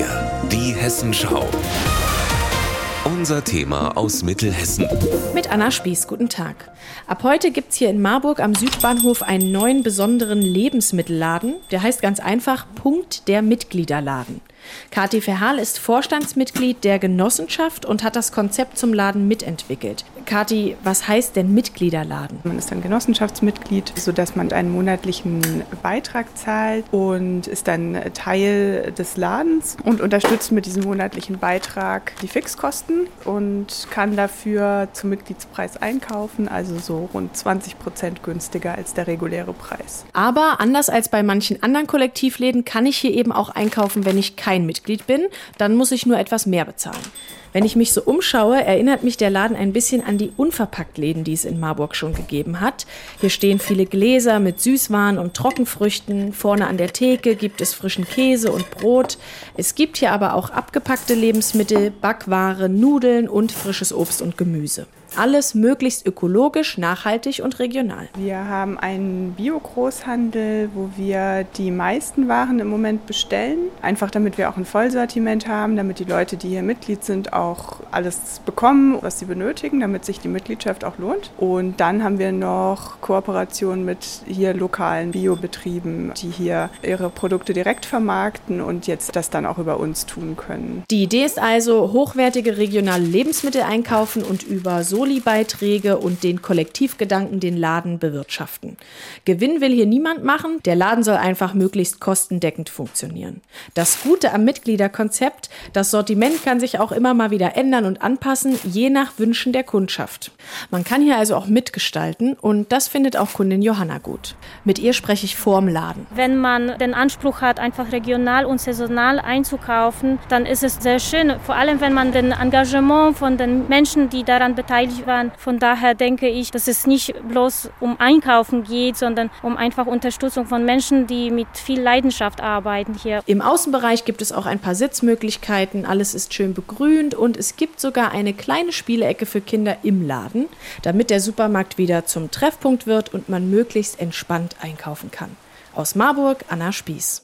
4. Die Hessenschau. Unser Thema aus Mittelhessen. Mit Anna Spieß, guten Tag. Ab heute gibt es hier in Marburg am Südbahnhof einen neuen besonderen Lebensmittelladen. Der heißt ganz einfach Punkt der Mitgliederladen. Kathi Verhaal ist Vorstandsmitglied der Genossenschaft und hat das Konzept zum Laden mitentwickelt. Kathi, was heißt denn Mitgliederladen? Man ist ein Genossenschaftsmitglied, sodass man einen monatlichen Beitrag zahlt und ist dann Teil des Ladens und unterstützt mit diesem monatlichen Beitrag die Fixkosten und kann dafür zum Mitgliedspreis einkaufen, also so rund 20 Prozent günstiger als der reguläre Preis. Aber anders als bei manchen anderen Kollektivläden kann ich hier eben auch einkaufen, wenn ich kein Mitglied bin. Dann muss ich nur etwas mehr bezahlen. Wenn ich mich so umschaue, erinnert mich der Laden ein bisschen an die Unverpacktläden, die es in Marburg schon gegeben hat. Hier stehen viele Gläser mit Süßwaren und Trockenfrüchten. Vorne an der Theke gibt es frischen Käse und Brot. Es gibt hier aber auch abgepackte Lebensmittel, Backware, Nudeln und frisches Obst und Gemüse. Alles möglichst ökologisch, nachhaltig und regional. Wir haben einen Bio-Großhandel, wo wir die meisten Waren im Moment bestellen. Einfach damit wir auch ein Vollsortiment haben, damit die Leute, die hier Mitglied sind, alles bekommen, was sie benötigen, damit sich die Mitgliedschaft auch lohnt. Und dann haben wir noch Kooperationen mit hier lokalen Biobetrieben, die hier ihre Produkte direkt vermarkten und jetzt das dann auch über uns tun können. Die Idee ist also, hochwertige regionale Lebensmittel einkaufen und über so Soli-Beiträge und den Kollektivgedanken den Laden bewirtschaften. Gewinn will hier niemand machen, der Laden soll einfach möglichst kostendeckend funktionieren. Das Gute am Mitgliederkonzept, das Sortiment kann sich auch immer mal wieder ändern und anpassen, je nach Wünschen der Kundschaft. Man kann hier also auch mitgestalten und das findet auch Kundin Johanna gut. Mit ihr spreche ich vorm Laden. Wenn man den Anspruch hat, einfach regional und saisonal einzukaufen, dann ist es sehr schön, vor allem wenn man den Engagement von den Menschen, die daran beteiligt beteiligt waren. Von daher denke ich, dass es nicht bloß um Einkaufen geht, sondern um einfach Unterstützung von Menschen, die mit viel Leidenschaft arbeiten hier. Im Außenbereich gibt es auch ein paar Sitzmöglichkeiten, alles ist schön begrünt und es gibt sogar eine kleine Spielecke für Kinder im Laden, damit der Supermarkt wieder zum Treffpunkt wird und man möglichst entspannt einkaufen kann. Aus Marburg, Anna Spieß.